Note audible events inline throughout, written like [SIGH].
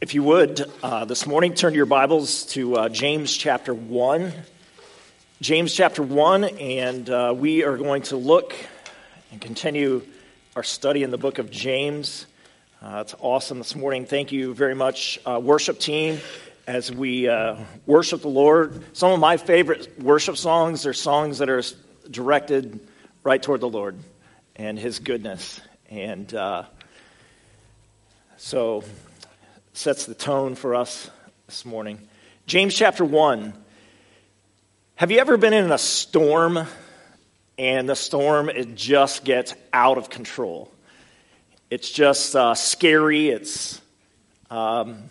If you would, uh, this morning, turn your Bibles to uh, James chapter 1. James chapter 1, and uh, we are going to look and continue our study in the book of James. Uh, it's awesome this morning. Thank you very much, uh, worship team, as we uh, worship the Lord. Some of my favorite worship songs are songs that are directed right toward the Lord and His goodness. And so, sets the tone for us this morning. James chapter 1. Have you ever been in a storm and the storm it just gets out of control? It's just uh, scary. It's um,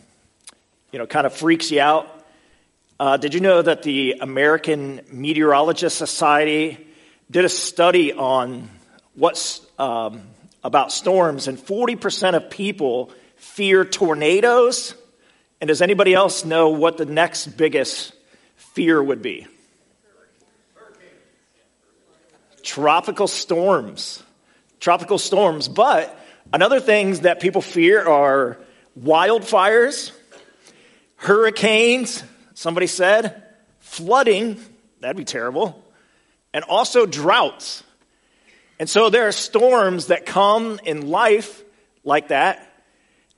you know kind of freaks you out. Uh, did you know that the American Meteorologist Society did a study on what's um, about storms, and 40% of people fear tornadoes. And does anybody else know what the next biggest fear would be? Tropical storms. Tropical storms. But another things that people fear are wildfires, hurricanes, somebody said, flooding, that'd be terrible, and also droughts. And so there are storms that come in life like that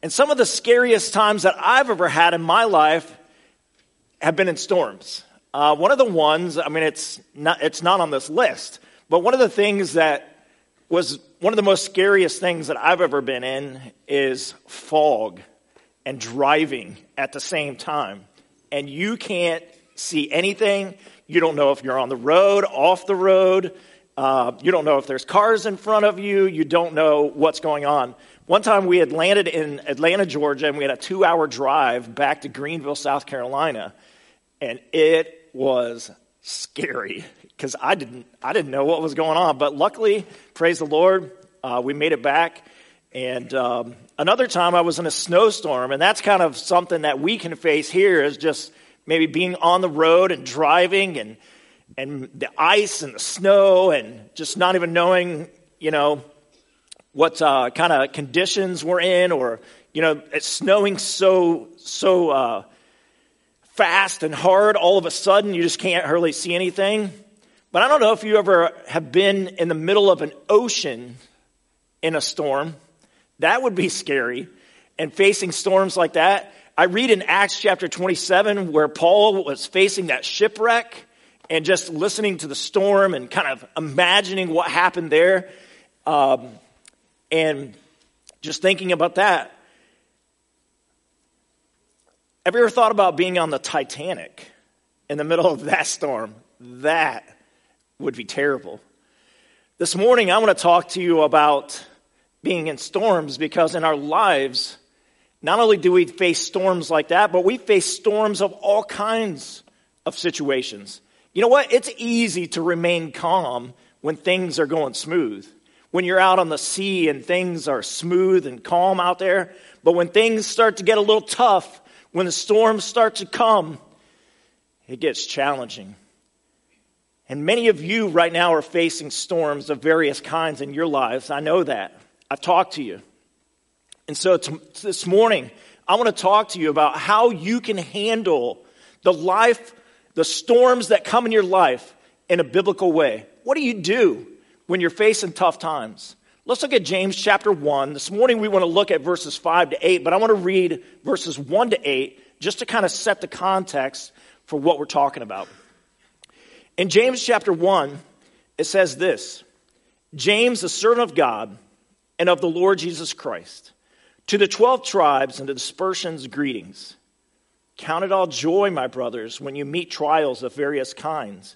and some of the scariest times that I've ever had in my life have been in storms. Uh, one of the ones, I mean, it's not, it's not on this list, but one of the things that was one of the most scariest things that I've ever been in is fog and driving at the same time. And you can't see anything. You don't know if you're on the road, off the road. Uh, you don't know if there's cars in front of you. You don't know what's going on. One time we had landed in Atlanta, Georgia, and we had a two hour drive back to Greenville, South Carolina. And it was scary because I didn't, I didn't know what was going on. But luckily, praise the Lord, uh, we made it back. And um, another time I was in a snowstorm, and that's kind of something that we can face here is just maybe being on the road and driving and, and the ice and the snow and just not even knowing, you know, what uh, kind of conditions we're in, or you know, it's snowing so so uh, fast and hard. All of a sudden, you just can't hardly see anything. But I don't know if you ever have been in the middle of an ocean in a storm. That would be scary. And facing storms like that, I read in Acts chapter 27 where Paul was facing that shipwreck and just listening to the storm and kind of imagining what happened there. Um, and just thinking about that, have you ever thought about being on the Titanic in the middle of that storm? That would be terrible. This morning, I want to talk to you about being in storms because in our lives, not only do we face storms like that, but we face storms of all kinds of situations. You know what? It's easy to remain calm when things are going smooth when you're out on the sea and things are smooth and calm out there. But when things start to get a little tough, when the storms start to come, it gets challenging. And many of you right now are facing storms of various kinds in your lives. I know that. I've talked to you. And so t- this morning, I want to talk to you about how you can handle the life, the storms that come in your life in a biblical way. What do you do? When you're facing tough times. Let's look at James chapter 1. This morning we want to look at verses 5 to 8, but I want to read verses 1 to 8 just to kind of set the context for what we're talking about. In James chapter 1, it says this James, the servant of God and of the Lord Jesus Christ, to the 12 tribes and the dispersions, greetings. Count it all joy, my brothers, when you meet trials of various kinds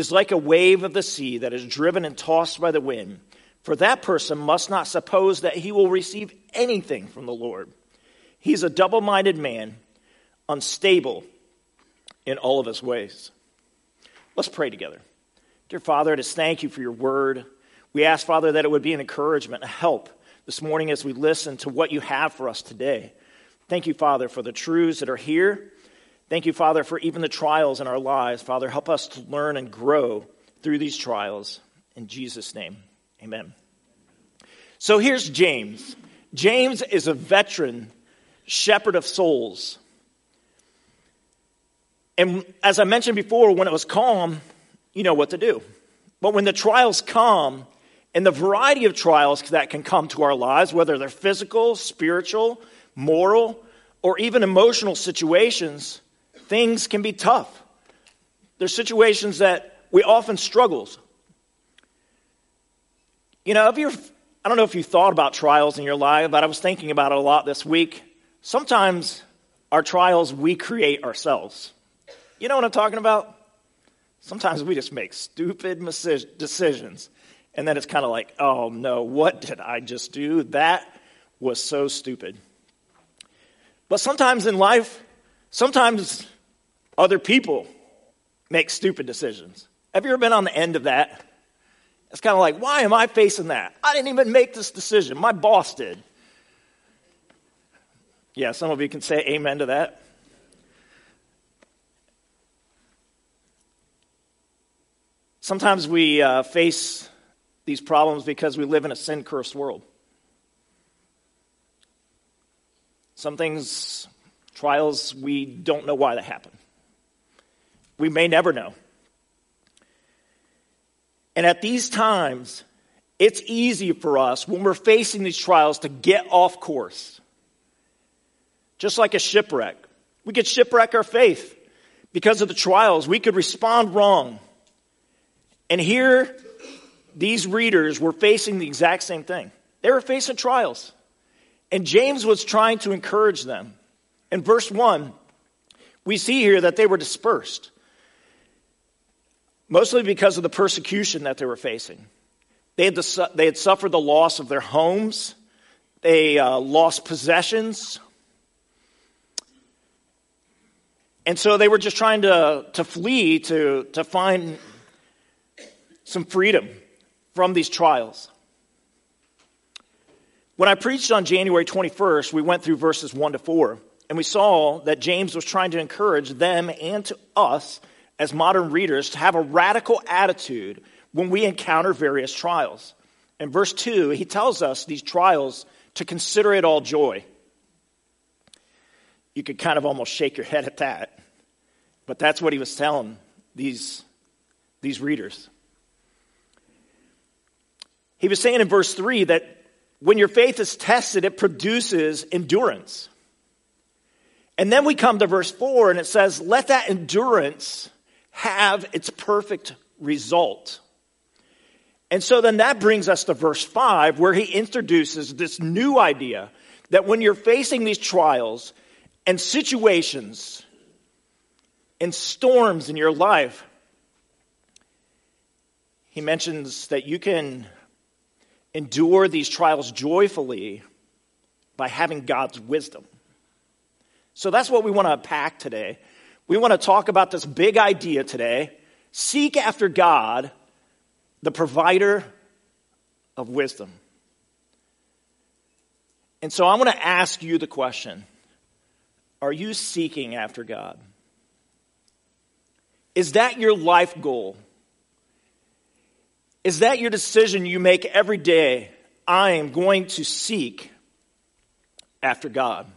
is like a wave of the sea that is driven and tossed by the wind. For that person must not suppose that he will receive anything from the Lord. He's a double minded man, unstable in all of his ways. Let's pray together. Dear Father, just thank you for your word. We ask, Father, that it would be an encouragement, a help this morning as we listen to what you have for us today. Thank you, Father, for the truths that are here. Thank you, Father, for even the trials in our lives. Father, help us to learn and grow through these trials. In Jesus' name, amen. So here's James. James is a veteran shepherd of souls. And as I mentioned before, when it was calm, you know what to do. But when the trials come, and the variety of trials that can come to our lives, whether they're physical, spiritual, moral, or even emotional situations, things can be tough. There's situations that we often struggle. You know, if you're, I don't know if you thought about trials in your life, but I was thinking about it a lot this week. Sometimes our trials we create ourselves. You know what I'm talking about? Sometimes we just make stupid decisions. And then it's kind of like, oh no, what did I just do? That was so stupid. But sometimes in life, sometimes other people make stupid decisions. Have you ever been on the end of that? It's kind of like, why am I facing that? I didn't even make this decision. My boss did. Yeah, some of you can say amen to that. Sometimes we uh, face these problems because we live in a sin cursed world. Some things, trials, we don't know why they happen. We may never know. And at these times, it's easy for us when we're facing these trials to get off course. Just like a shipwreck. We could shipwreck our faith because of the trials. We could respond wrong. And here, these readers were facing the exact same thing. They were facing trials. And James was trying to encourage them. In verse 1, we see here that they were dispersed, mostly because of the persecution that they were facing. They had, the, they had suffered the loss of their homes, they uh, lost possessions. And so they were just trying to, to flee to, to find some freedom from these trials. When I preached on January 21st, we went through verses 1 to 4, and we saw that James was trying to encourage them and to us as modern readers to have a radical attitude when we encounter various trials. In verse 2, he tells us these trials to consider it all joy. You could kind of almost shake your head at that, but that's what he was telling these, these readers. He was saying in verse 3 that when your faith is tested, it produces endurance. And then we come to verse 4 and it says, let that endurance have its perfect result. And so then that brings us to verse 5, where he introduces this new idea that when you're facing these trials and situations and storms in your life, he mentions that you can endure these trials joyfully by having God's wisdom. So that's what we want to unpack today. We want to talk about this big idea today seek after God, the provider of wisdom. And so I want to ask you the question Are you seeking after God? Is that your life goal? Is that your decision you make every day? I am going to seek after God.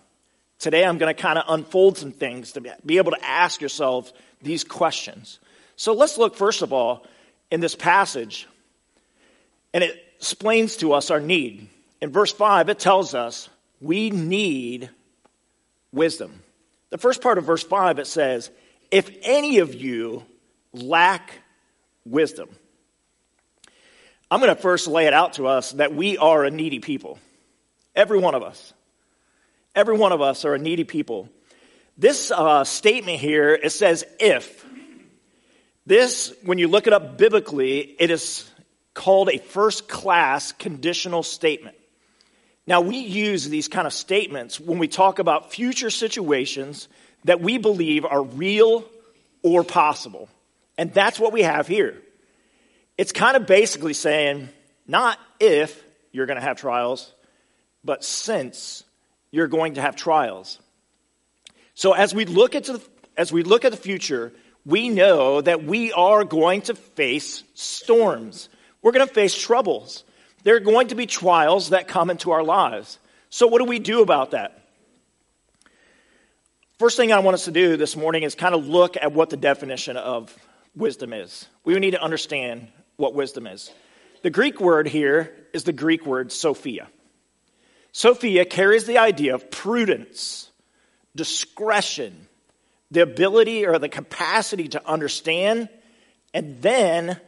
Today I'm going to kind of unfold some things to be able to ask yourself these questions. So let's look first of all in this passage, and it explains to us our need. In verse 5, it tells us we need wisdom. The first part of verse 5, it says, If any of you lack wisdom. I'm going to first lay it out to us that we are a needy people. Every one of us. Every one of us are a needy people. This uh, statement here, it says if. This, when you look it up biblically, it is called a first class conditional statement. Now, we use these kind of statements when we talk about future situations that we believe are real or possible. And that's what we have here. It's kind of basically saying, not if you're going to have trials, but since you're going to have trials. So as we look at the, as we look at the future, we know that we are going to face storms. We're going to face troubles. There are going to be trials that come into our lives. So what do we do about that? First thing I want us to do this morning is kind of look at what the definition of wisdom is. We need to understand what wisdom is. The Greek word here is the Greek word Sophia. Sophia carries the idea of prudence, discretion, the ability or the capacity to understand and then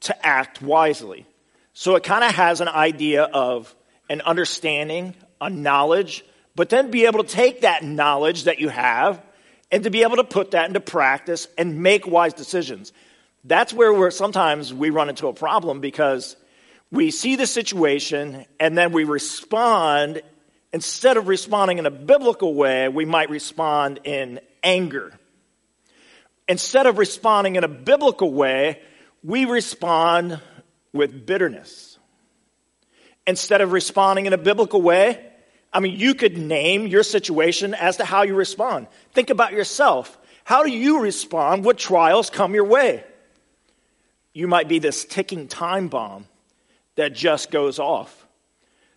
to act wisely. So it kind of has an idea of an understanding, a knowledge, but then be able to take that knowledge that you have and to be able to put that into practice and make wise decisions. That's where we're sometimes we run into a problem because we see the situation and then we respond. Instead of responding in a biblical way, we might respond in anger. Instead of responding in a biblical way, we respond with bitterness. Instead of responding in a biblical way, I mean, you could name your situation as to how you respond. Think about yourself. How do you respond when trials come your way? You might be this ticking time bomb that just goes off.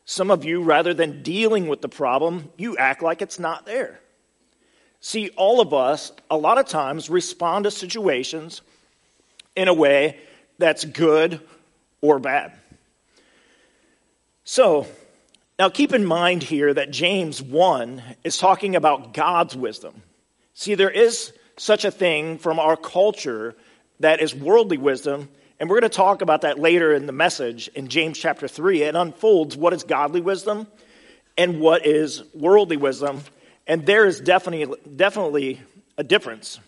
Some of you, rather than dealing with the problem, you act like it's not there. See, all of us, a lot of times, respond to situations in a way that's good or bad. So, now keep in mind here that James 1 is talking about God's wisdom. See, there is such a thing from our culture that is worldly wisdom, and we're going to talk about that later in the message in James chapter 3. It unfolds what is godly wisdom and what is worldly wisdom. And there is definitely, definitely a difference.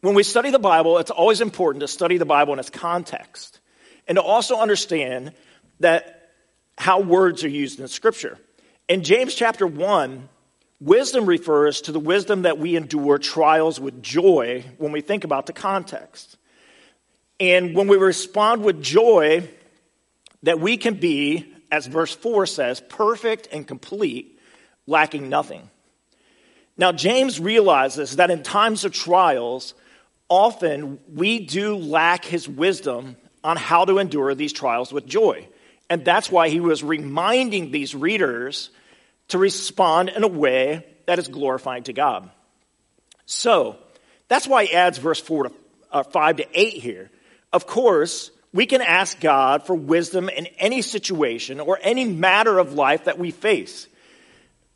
When we study the Bible, it's always important to study the Bible in its context and to also understand that how words are used in Scripture. In James chapter 1, wisdom refers to the wisdom that we endure trials with joy when we think about the context. And when we respond with joy, that we can be, as verse 4 says, perfect and complete, lacking nothing. Now, James realizes that in times of trials, often we do lack his wisdom on how to endure these trials with joy. And that's why he was reminding these readers to respond in a way that is glorifying to God. So, that's why he adds verse 4 to, uh, 5 to 8 here. Of course, we can ask God for wisdom in any situation or any matter of life that we face.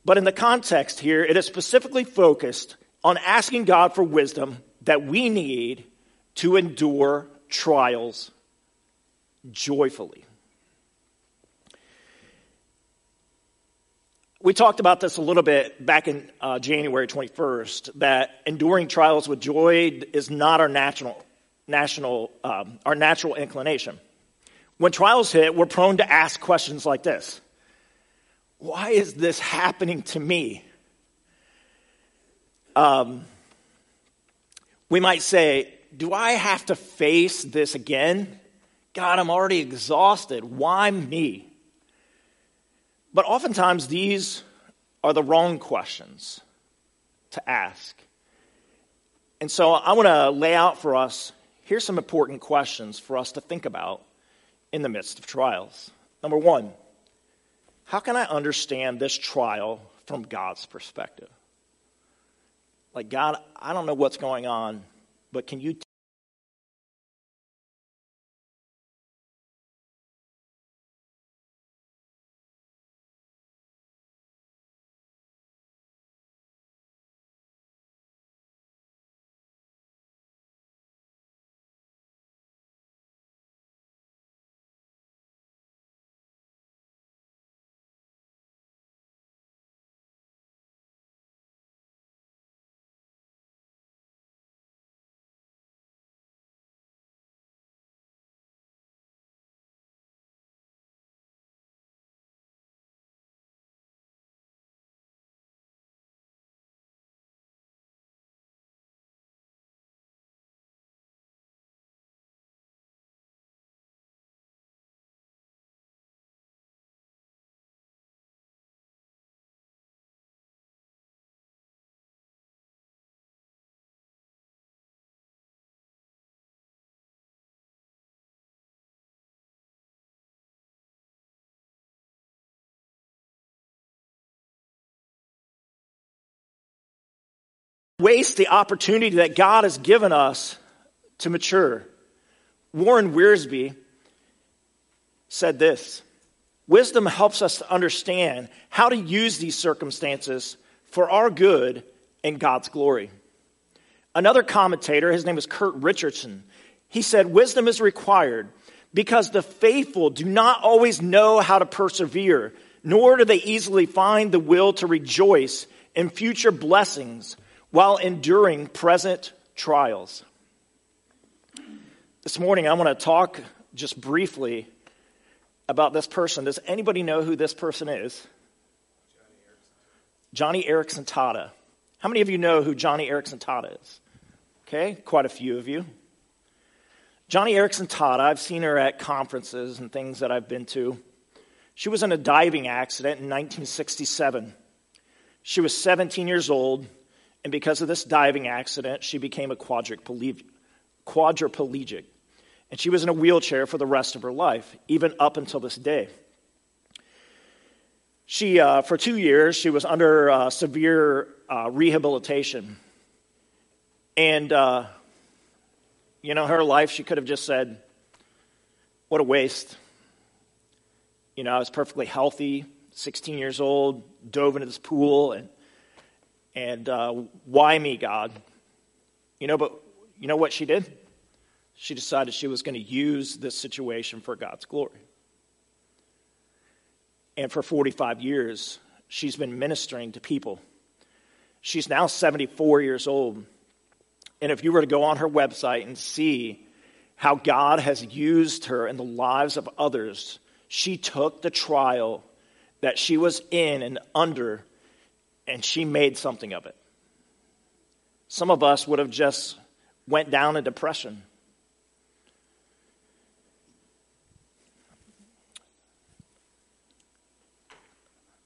But in the context here, it is specifically focused on asking God for wisdom that we need to endure trials joyfully. We talked about this a little bit back in uh, January 21st that enduring trials with joy is not our natural national, um, our natural inclination. When trials hit, we're prone to ask questions like this Why is this happening to me? Um, we might say, Do I have to face this again? God, I'm already exhausted. Why me? But oftentimes, these are the wrong questions to ask. And so I want to lay out for us here's some important questions for us to think about in the midst of trials. Number one, how can I understand this trial from God's perspective? Like, God, I don't know what's going on, but can you waste the opportunity that God has given us to mature. Warren Wiersbe said this Wisdom helps us to understand how to use these circumstances for our good and God's glory. Another commentator, his name is Kurt Richardson, he said, Wisdom is required because the faithful do not always know how to persevere, nor do they easily find the will to rejoice in future blessings while enduring present trials. This morning, I want to talk just briefly about this person. Does anybody know who this person is? Joni Eareckson Tada. How many of you know who Joni Eareckson Tada is? Okay, quite a few of you. Joni Eareckson Tada, I've seen her at conferences and things that I've been to. She was in a diving accident in 1967. She was 17 years old, and because of this diving accident, she became a quadriplegic. And she was in a wheelchair for the rest of her life, even up until this day. She, uh, for two years, she was under uh, severe uh, rehabilitation. And uh, you know, her life, she could have just said, What a waste. You know, I was perfectly healthy, 16 years old, dove into this pool, and, and uh, why me, God? You know, but you know what she did? She decided she was going to use this situation for God's glory. And for 45 years, she's been ministering to people. She's now 74 years old. And if you were to go on her website and see how God has used her in the lives of others, she took the trial that she was in and under, and she made something of it. Some of us would have just went down a depression.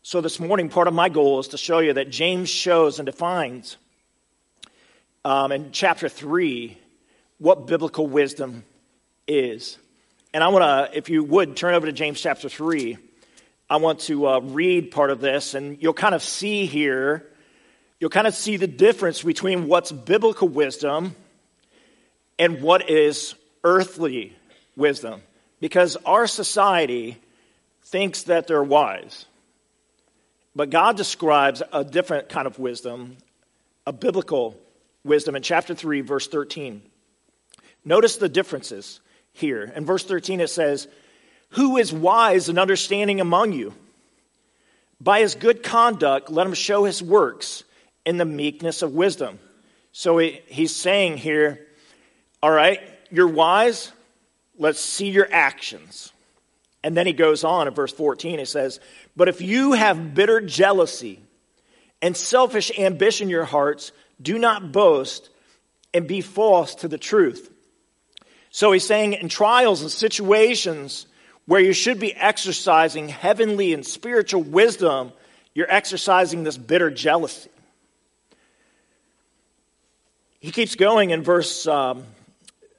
So, this morning, part of my goal is to show you that James shows and defines um, in chapter 3 what biblical wisdom is. And I want to, if you would, turn over to James chapter 3. I want to uh, read part of this, and you'll kind of see here, you'll kind of see the difference between what's biblical wisdom and what is earthly wisdom. Because our society thinks that they're wise. But God describes a different kind of wisdom, a biblical wisdom in chapter 3, verse 13. Notice the differences here. In verse 13, it says, Who is wise and understanding among you? By his good conduct, let him show his works in the meekness of wisdom. So he, he's saying here, All right, you're wise, let's see your actions. And then he goes on in verse 14, he says, But if you have bitter jealousy and selfish ambition in your hearts, do not boast and be false to the truth. So he's saying in trials and situations where you should be exercising heavenly and spiritual wisdom, you're exercising this bitter jealousy. He keeps going in verse um,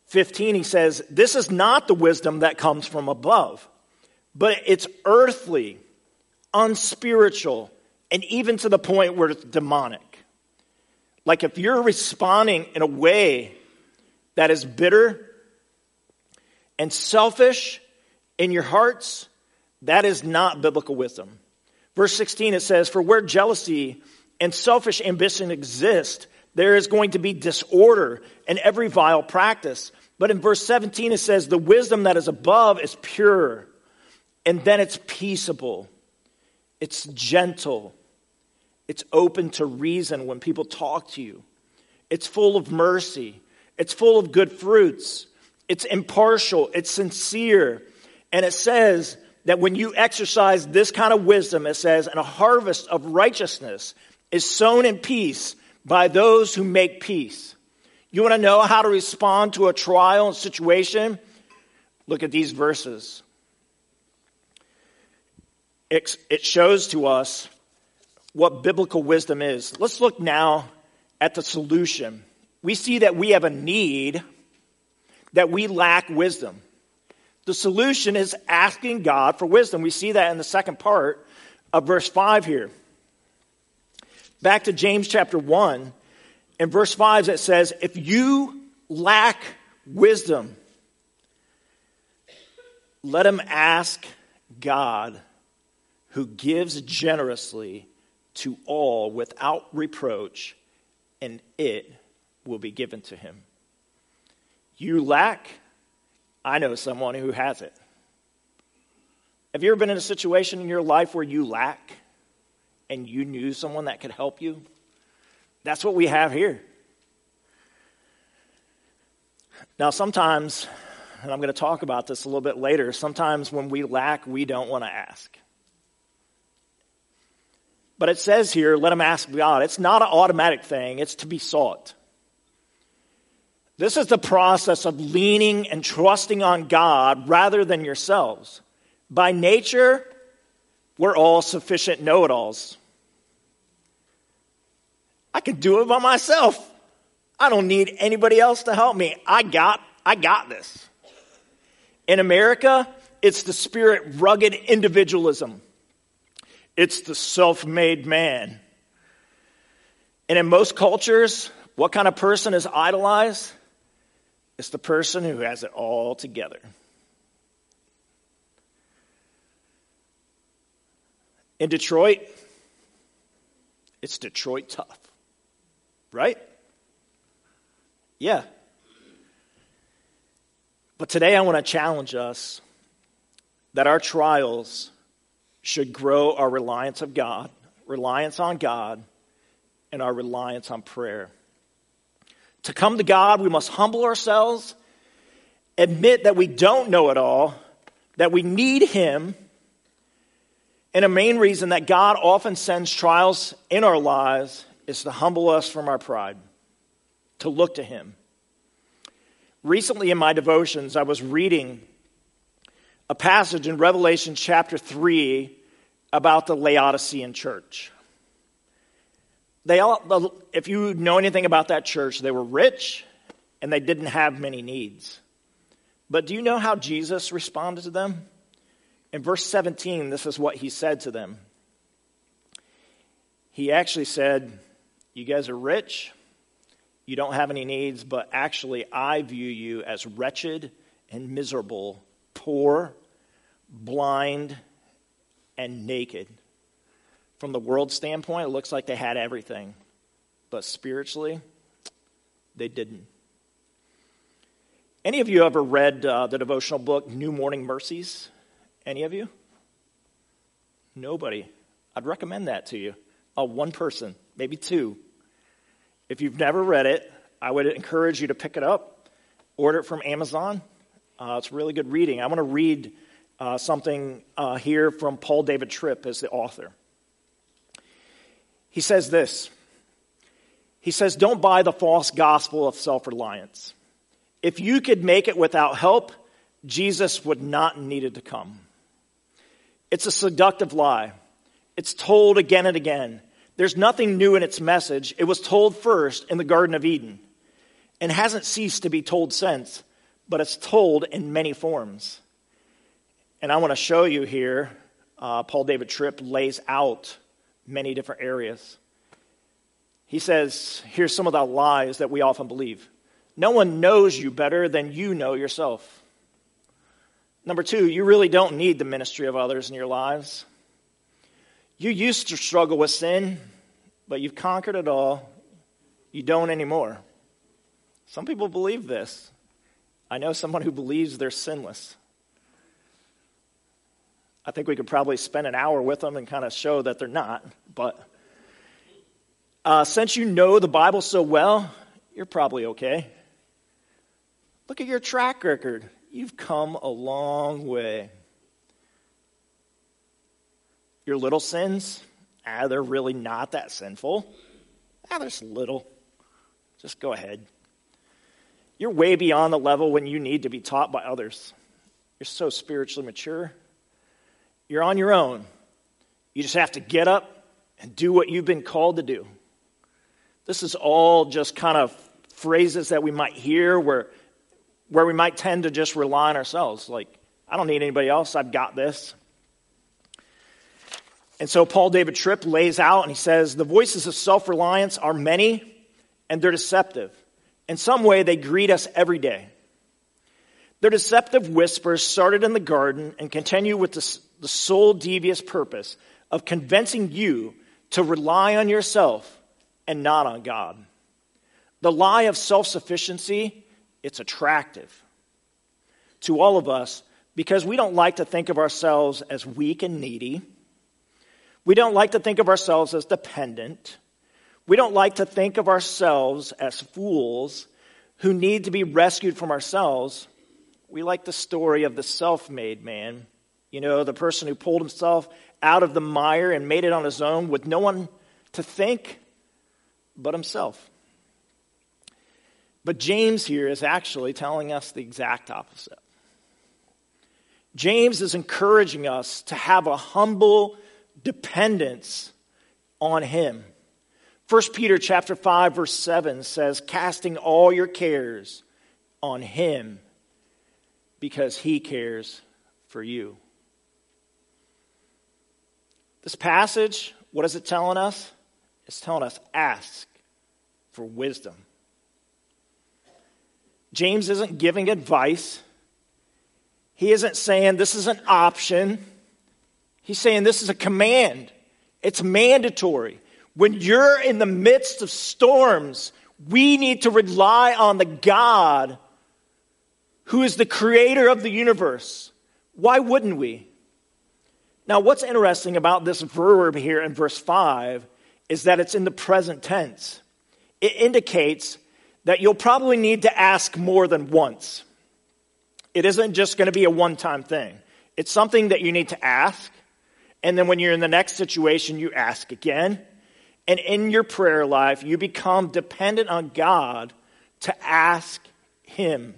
15. He says, This is not the wisdom that comes from above, but it's earthly, unspiritual, and even to the point where it's demonic. Like if you're responding in a way that is bitter and selfish in your hearts, that is not biblical wisdom. Verse 16 it says, For where jealousy and selfish ambition exist, there is going to be disorder and every vile practice. But in verse 17 it says, The wisdom that is above is pure, and then it's peaceable, it's gentle it's open to reason when people talk to you. It's full of mercy. It's full of good fruits. It's impartial. It's sincere. And it says that when you exercise this kind of wisdom, it says, and a harvest of righteousness is sown in peace by those who make peace. You want to know how to respond to a trial and situation? Look at these verses. It shows to us what biblical wisdom is. Let's look now at the solution. We see that we have a need, that we lack wisdom. The solution is asking God for wisdom. We see that in the second part of verse 5 here. Back to James chapter 1, In verse 5, it says, If you lack wisdom, let him ask God, who gives generously to all without reproach, and it will be given to him. You lack, I know someone who has it. Have you ever been in a situation in your life where you lack and you knew someone that could help you? That's what we have here. Now, sometimes, and I'm going to talk about this a little bit later, sometimes when we lack, we don't want to ask. But it says here, let them ask God. It's not an automatic thing, it's to be sought. This is the process of leaning and trusting on God rather than yourselves. By nature, we're all sufficient know it alls. I can do it by myself. I don't need anybody else to help me. I got, I got this. In America, it's the spirit rugged individualism. It's the self made man. And in most cultures, what kind of person is idolized? It's the person who has it all together. In Detroit, it's Detroit tough, right? Yeah. But today I want to challenge us that our trials should grow our reliance of God, reliance on God, and our reliance on prayer. To come to God, we must humble ourselves, admit that we don't know it all, that we need Him, and a main reason that God often sends trials in our lives is to humble us from our pride to look to Him. Recently, in my devotions, I was reading a passage in Revelation chapter 3 about the Laodicean church. They all, if you know anything about that church, they were rich and they didn't have many needs. But do you know how Jesus responded to them? In verse 17, this is what he said to them. He actually said, You guys are rich you don't have any needs, but actually, I view you as wretched and miserable, poor, blind, and naked. From the world standpoint, it looks like they had everything, but spiritually, they didn't. Any of you ever read uh, the devotional book New Morning Mercies? Any of you? Nobody. I'd recommend that to you. Uh, one person, maybe two. If you've never read it, I would encourage you to pick it up, order it from Amazon. Uh, it's really good reading. I want to read uh, something uh, here from Paul David Tripp as the author. He says this He says, Don't buy the false gospel of self reliance. If you could make it without help, Jesus would not needed to come. It's a seductive lie. It's told again and again. There's nothing new in its message. It was told first in the Garden of Eden and hasn't ceased to be told since, but it's told in many forms. And I want to show you here, uh, Paul David Tripp lays out many different areas. He says, here's some of the lies that we often believe. No one knows you better than you know yourself. Number two, you really don't need the ministry of others in your lives. You used to struggle with sin, but you've conquered it all. You don't anymore. Some people believe this. I know someone who believes they're sinless. I think we could probably spend an hour with them and kind of show that they're not. But uh, since you know the Bible so well, you're probably okay. Look at your track record. You've come a long way. Your little sins, ah, they're really not that sinful. Ah, there's little. Just go ahead. You're way beyond the level when you need to be taught by others. You're so spiritually mature. You're on your own. You just have to get up and do what you've been called to do. This is all just kind of phrases that we might hear where, where we might tend to just rely on ourselves. Like, I don't need anybody else. I've got this. And so Paul David Tripp lays out and he says the voices of self reliance are many and they're deceptive. In some way, they greet us every day. Their deceptive whispers started in the garden and continue with the, the sole devious purpose of convincing you to rely on yourself and not on God. The lie of self sufficiency, it's attractive to all of us because we don't like to think of ourselves as weak and needy. We don't like to think of ourselves as dependent. We don't like to think of ourselves as fools who need to be rescued from ourselves. We like the story of the self made man. You know, the person who pulled himself out of the mire and made it on his own with no one to think but himself. But James here is actually telling us the exact opposite. James is encouraging us to have a humble dependence on him. 1 Peter chapter 5 verse 7 says casting all your cares on him because he cares for you. This passage, what is it telling us? It's telling us ask for wisdom. James isn't giving advice. He isn't saying this is an option. He's saying this is a command. It's mandatory. When you're in the midst of storms, we need to rely on the God who is the creator of the universe. Why wouldn't we? Now, what's interesting about this verb here in verse 5 is that it's in the present tense. It indicates that you'll probably need to ask more than once. It isn't just going to be a one time thing. It's something that you need to ask. And then when you're in the next situation, you ask again. And in your prayer life, you become dependent on God to ask Him.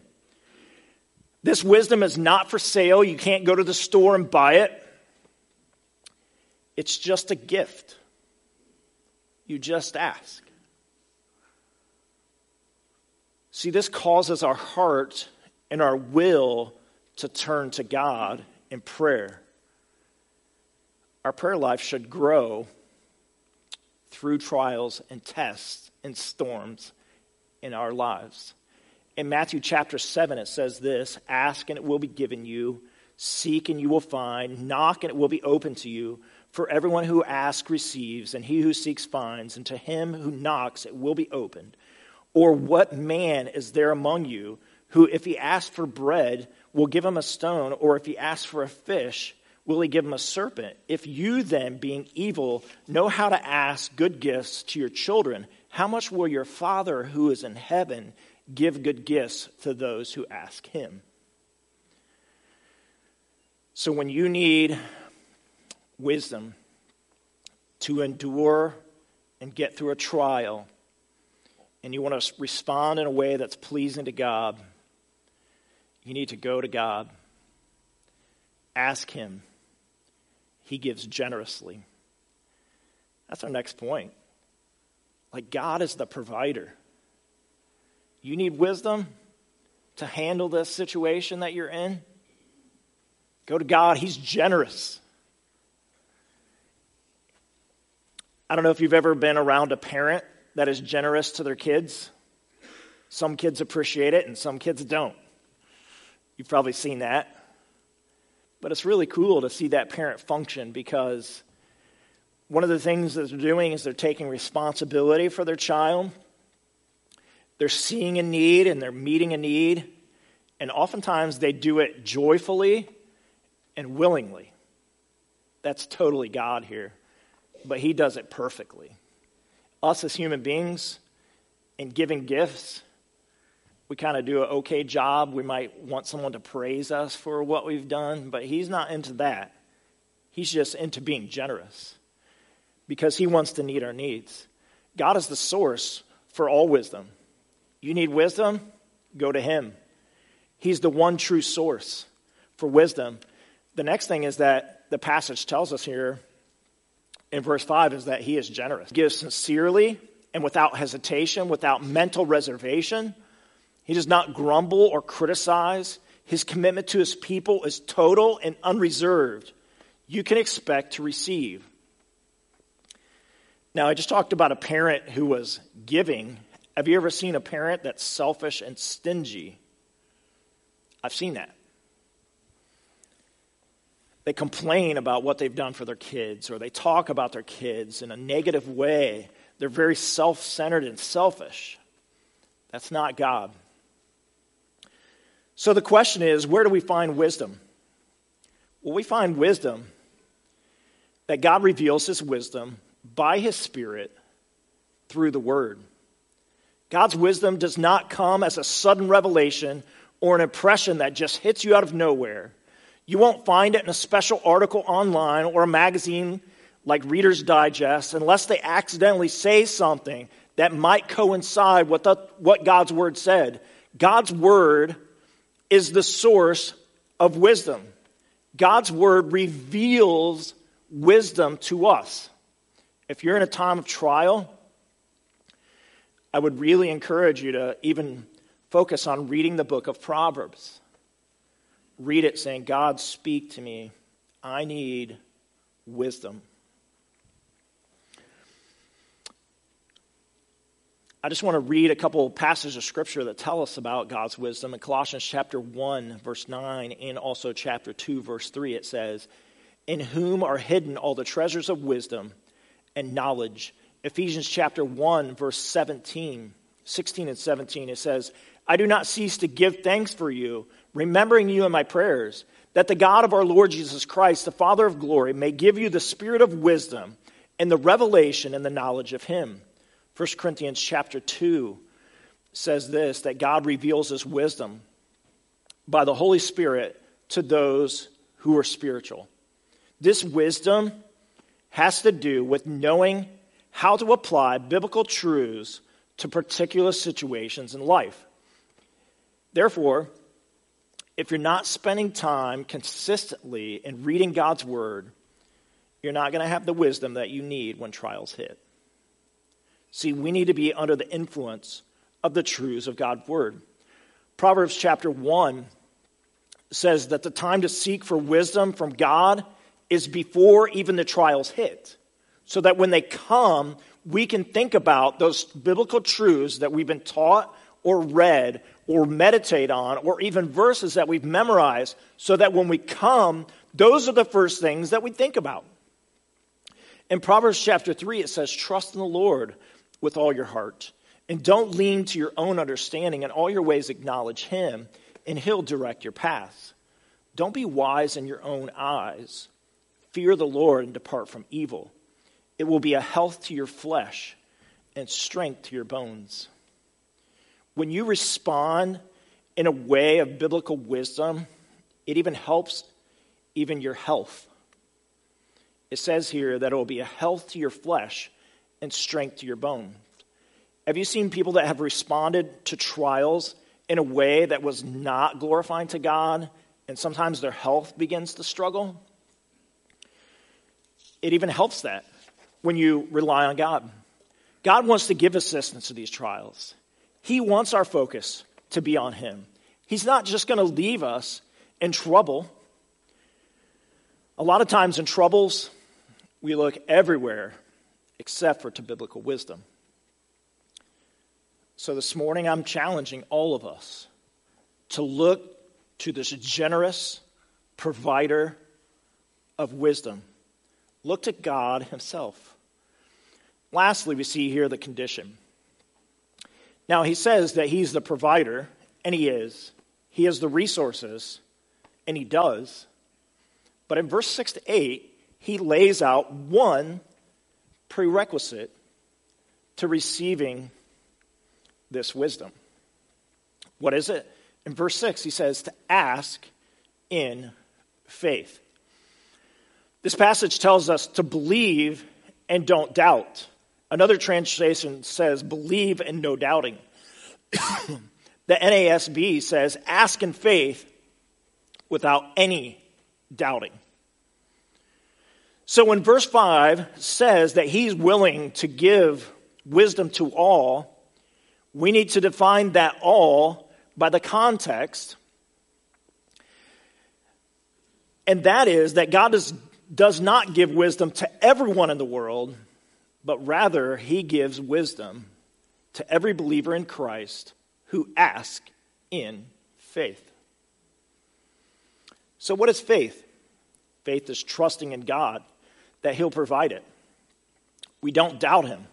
This wisdom is not for sale. You can't go to the store and buy it. It's just a gift. You just ask. See, this causes our heart and our will to turn to God in prayer. Our prayer life should grow through trials and tests and storms in our lives. In Matthew chapter 7, it says this Ask and it will be given you, seek and you will find, knock and it will be open to you. For everyone who asks receives, and he who seeks finds, and to him who knocks it will be opened. Or what man is there among you? who, if he asks for bread, will give him a stone, or if he asks for a fish, will he give him a serpent? If you then, being evil, know how to ask good gifts to your children, how much will your Father who is in heaven give good gifts to those who ask him? So when you need wisdom to endure and get through a trial, and you want to respond in a way that's pleasing to God, you need to go to God, ask Him. He gives generously. That's our next point. Like, God is the provider. You need wisdom to handle this situation that you're in? Go to God. He's generous. I don't know if you've ever been around a parent that is generous to their kids. Some kids appreciate it and some kids don't. You've probably seen that. But it's really cool to see that parent function because one of the things that they're doing is they're taking responsibility for their child. They're seeing a need and they're meeting a need. And oftentimes they do it joyfully and willingly. That's totally God here. But He does it perfectly. Us as human beings, in giving gifts, we kind of do an okay job. We might want someone to praise us for what we've done, but he's not into that. He's just into being generous because he wants to meet our needs. God is the source for all wisdom. You need wisdom? Go to him. He's the one true source for wisdom. The next thing is that the passage tells us here in verse 5 is that he is generous. He gives sincerely and without hesitation, without mental reservation. He does not grumble or criticize. His commitment to his people is total and unreserved. You can expect to receive. Now, I just talked about a parent who was giving Have you ever seen a parent that's selfish and stingy? I've seen that. They complain about what they've done for their kids, or they talk about their kids in a negative way. They're very self centered and selfish. That's not God. So the question is where do we find wisdom? Well, we find wisdom that God reveals his wisdom by his Spirit through the Word. God's wisdom does not come as a sudden revelation or an impression that just hits you out of nowhere. You won't find it in a special article online or a magazine like Reader's Digest unless they accidentally say something that might coincide with the, what God's Word said. God's Word is the source of wisdom. God's word reveals wisdom to us. If you're in a time of trial, I would really encourage you to even focus on reading the book of Proverbs. Read it saying, God, speak to me. I need wisdom. I just want to read a couple passages of scripture that tell us about God's wisdom. In Colossians chapter 1, verse 9, and also chapter 2, verse 3, it says, In whom are hidden all the treasures of wisdom and knowledge. Ephesians chapter 1, verse 17, 16 and 17, it says, I do not cease to give thanks for you, remembering you in my prayers, that the God of our Lord Jesus Christ, the Father of glory, may give you the spirit of wisdom and the revelation and the knowledge of him 1 Corinthians chapter 2 says this that God reveals his wisdom by the Holy Spirit to those who are spiritual. This wisdom has to do with knowing how to apply biblical truths to particular situations in life. Therefore, if you're not spending time consistently in reading God's word, you're not going to have the wisdom that you need when trials hit. See, we need to be under the influence of the truths of God's word. Proverbs chapter 1 says that the time to seek for wisdom from God is before even the trials hit. So that when they come, we can think about those biblical truths that we've been taught or read or meditate on, or even verses that we've memorized, so that when we come, those are the first things that we think about. In Proverbs chapter 3, it says, Trust in the Lord with all your heart. And don't lean to your own understanding. In all your ways, acknowledge Him, and He'll direct your path. Don't be wise in your own eyes. Fear the Lord and depart from evil. It will be a health to your flesh and strength to your bones. When you respond in a way of biblical wisdom, it even helps even your health. It says here that it will be a health to your flesh and strength to your bone. Have you seen people that have responded to trials in a way that was not glorifying to God, and sometimes their health begins to struggle? It even helps that when you rely on God. God wants to give assistance to these trials. He wants our focus to be on Him. He's not just going to leave us in trouble. A lot of times in troubles, we look everywhere except for to biblical wisdom. So this morning, I'm challenging all of us to look to this generous provider of wisdom. Look to God Himself. Lastly, we see here the condition. Now, He says that He's the provider, and He is. He has the resources, and He does. But in verse 6 to 8, He lays out one prerequisite to receiving this wisdom. What is it? In verse 6, he says to ask in faith. This passage tells us to believe and don't doubt. Another translation says believe and no doubting. [COUGHS] the NASB says ask in faith without any doubting. So when verse 5 says that he's willing to give wisdom to all, we need to define that all by the context. And that is that God does, does not give wisdom to everyone in the world, but rather he gives wisdom to every believer in Christ who ask in faith. So, what is faith? Faith is trusting in God that He'll provide it. We don't doubt Him.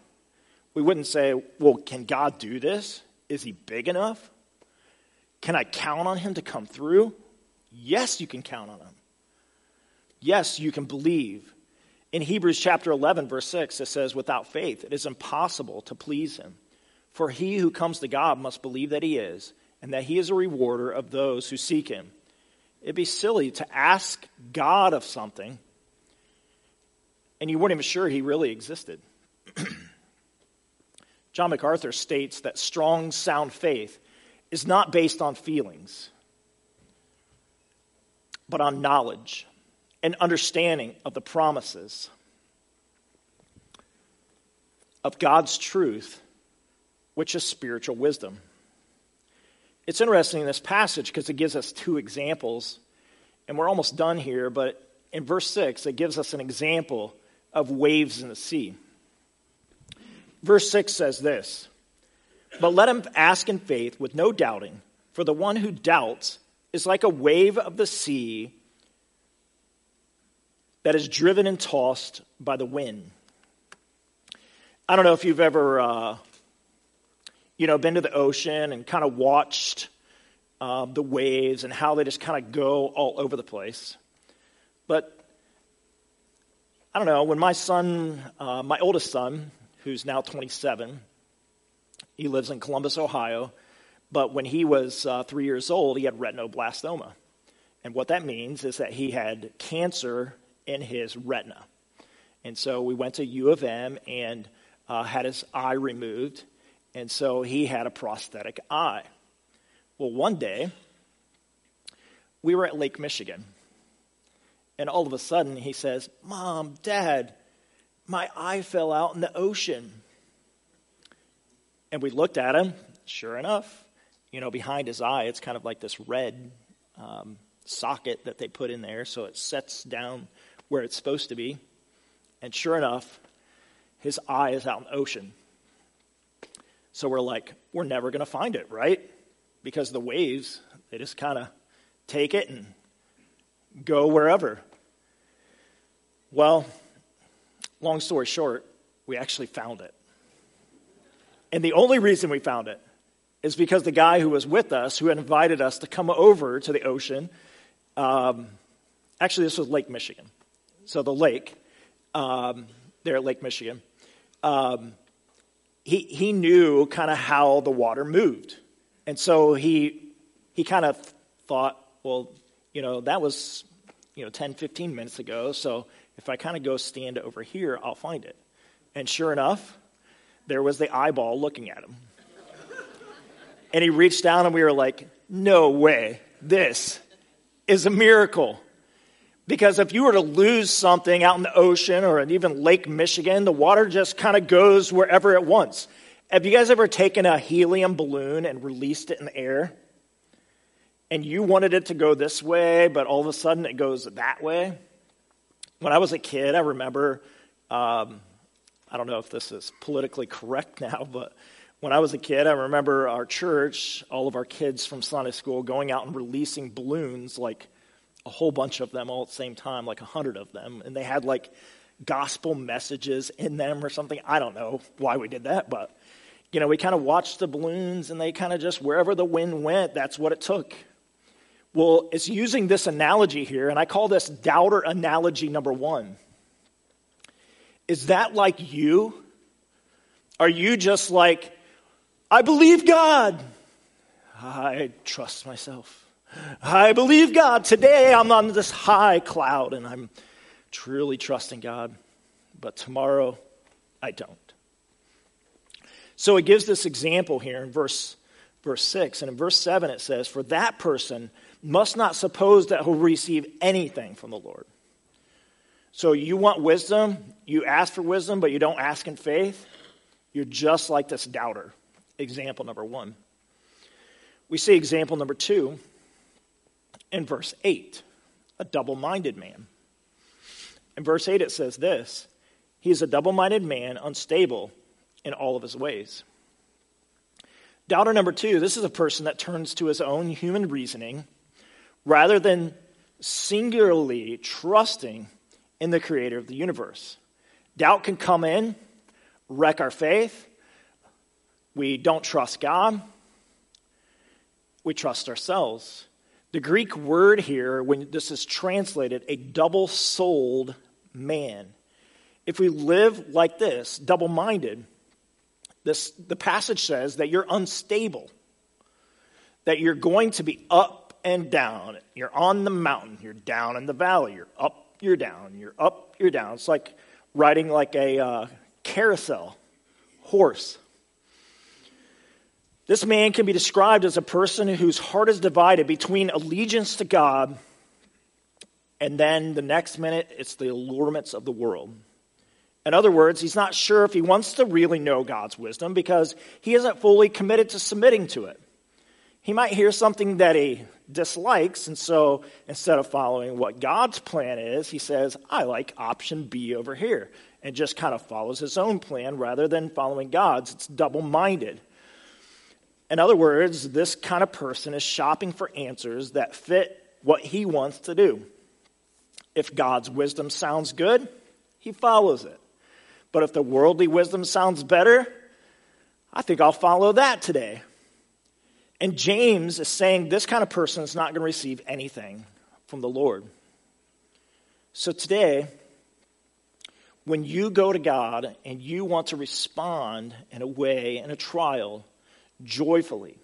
We wouldn't say, Well, can God do this? Is He big enough? Can I count on Him to come through? Yes, you can count on Him. Yes, you can believe. In Hebrews chapter 11, verse 6, it says, Without faith, it is impossible to please Him. For he who comes to God must believe that He is, and that He is a rewarder of those who seek Him. It'd be silly to ask God of something and you weren't even sure he really existed. [CLEARS THROAT] John MacArthur states that strong, sound faith is not based on feelings, but on knowledge and understanding of the promises of God's truth, which is spiritual wisdom. It's interesting in this passage because it gives us two examples, and we're almost done here, but in verse 6, it gives us an example of waves in the sea. Verse 6 says this But let him ask in faith with no doubting, for the one who doubts is like a wave of the sea that is driven and tossed by the wind. I don't know if you've ever, uh, you know, been to the ocean and kind of watched uh, the waves and how they just kind of go all over the place. But I don't know, when my son, uh, my oldest son, who's now 27, he lives in Columbus, Ohio, but when he was uh, three years old, he had retinoblastoma. And what that means is that he had cancer in his retina. And so we went to U of M and uh, had his eye removed. And so he had a prosthetic eye. Well, one day, we were at Lake Michigan and all of a sudden he says, Mom, Dad, my eye fell out in the ocean. And we looked at him. Sure enough, you know, behind his eye, it's kind of like this red um, socket that they put in there so it sets down where it's supposed to be. And sure enough, his eye is out in the ocean. So we're like, we're never going to find it, right? Because the waves, they just kind of take it and go wherever. Well, long story short, we actually found it. And the only reason we found it is because the guy who was with us, who had invited us to come over to the ocean, um, actually, this was Lake Michigan. So the lake, um, there at Lake Michigan, um, he, he knew kind of how the water moved. And so he, he kind of thought, well, you know, that was, you know, 10, 15 minutes ago. So if I kind of go stand over here, I'll find it. And sure enough, there was the eyeball looking at him. and he reached down, and we were like, no way, this is a miracle. Because if you were to lose something out in the ocean or even Lake Michigan, the water just kind of goes wherever it wants. Have you guys ever taken a helium balloon and released it in the air? And you wanted it to go this way, but all of a sudden it goes that way? When I was a kid, I remember, um, I don't know if this is politically correct [LAUGHS] now, but when I was a kid, I remember our church, all of our kids from Sunday school, going out and releasing balloons, like a whole bunch of them all at the same time, like a hundred of them. And they had like gospel messages in them or something. I don't know why we did that, but you know, we kind of watched the balloons and they kind of just, wherever the wind went, that's what it took. Well, it's using this analogy here, and I call this doubter analogy number one. Is that like you? Are you just like, I believe God? I trust myself. I believe God. Today I'm on this high cloud and I'm truly trusting God, but tomorrow I don't. So it gives this example here in verse, verse 6. And in verse 7 it says, For that person must not suppose that he'll receive anything from the Lord. So you want wisdom, you ask for wisdom, but you don't ask in faith, you're just like this doubter. Example number one. We see example number two in verse 8 a double minded man. In verse 8, it says this He is a double minded man, unstable in all of his ways. Doubter number two this is a person that turns to his own human reasoning rather than singularly trusting in the creator of the universe. Doubt can come in, wreck our faith. We don't trust God, we trust ourselves. The Greek word here, when this is translated, a double souled man. If we live like this, double minded, this, the passage says that you're unstable, that you're going to be up and down. You're on the mountain, you're down in the valley, you're up, you're down, you're up, you're down. It's like riding like a uh, carousel horse. This man can be described as a person whose heart is divided between allegiance to God and then the next minute it's the allurements of the world. In other words, he's not sure if he wants to really know God's wisdom because he isn't fully committed to submitting to it. He might hear something that he dislikes, and so instead of following what God's plan is, he says, I like option B over here, and just kind of follows his own plan rather than following God's. It's double minded. In other words, this kind of person is shopping for answers that fit what he wants to do. If God's wisdom sounds good, he follows it. But if the worldly wisdom sounds better, I think I'll follow that today. And James is saying this kind of person is not going to receive anything from the Lord. So today, when you go to God and you want to respond in a way, in a trial, joyfully,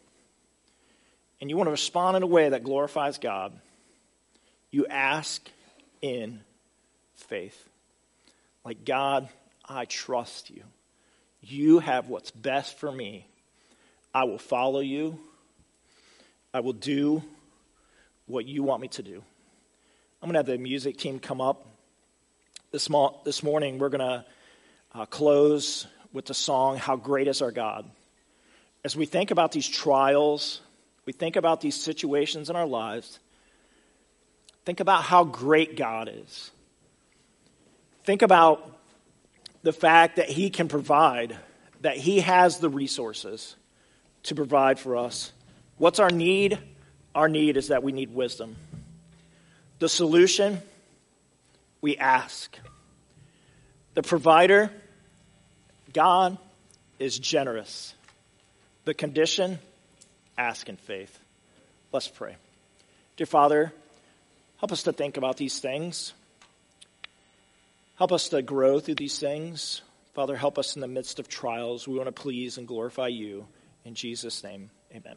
and you want to respond in a way that glorifies God, you ask in faith. Like, God, I trust you. You have what's best for me. I will follow you. I will do what you want me to do. I'm going to have the music team come up. This, mo- this morning, we're going to uh, close with the song, How Great is Our God as we think about these trials, we think about these situations in our lives, think about how great God is. Think about the fact that He can provide, that He has the resources to provide for us. What's our need? Our need is that we need wisdom. The solution, we ask. The provider, God, is generous. The condition, ask in faith. Let's pray. Dear Father, help us to think about these things. Help us to grow through these things. Father, help us in the midst of trials. We want to please and glorify you. In Jesus' name, amen.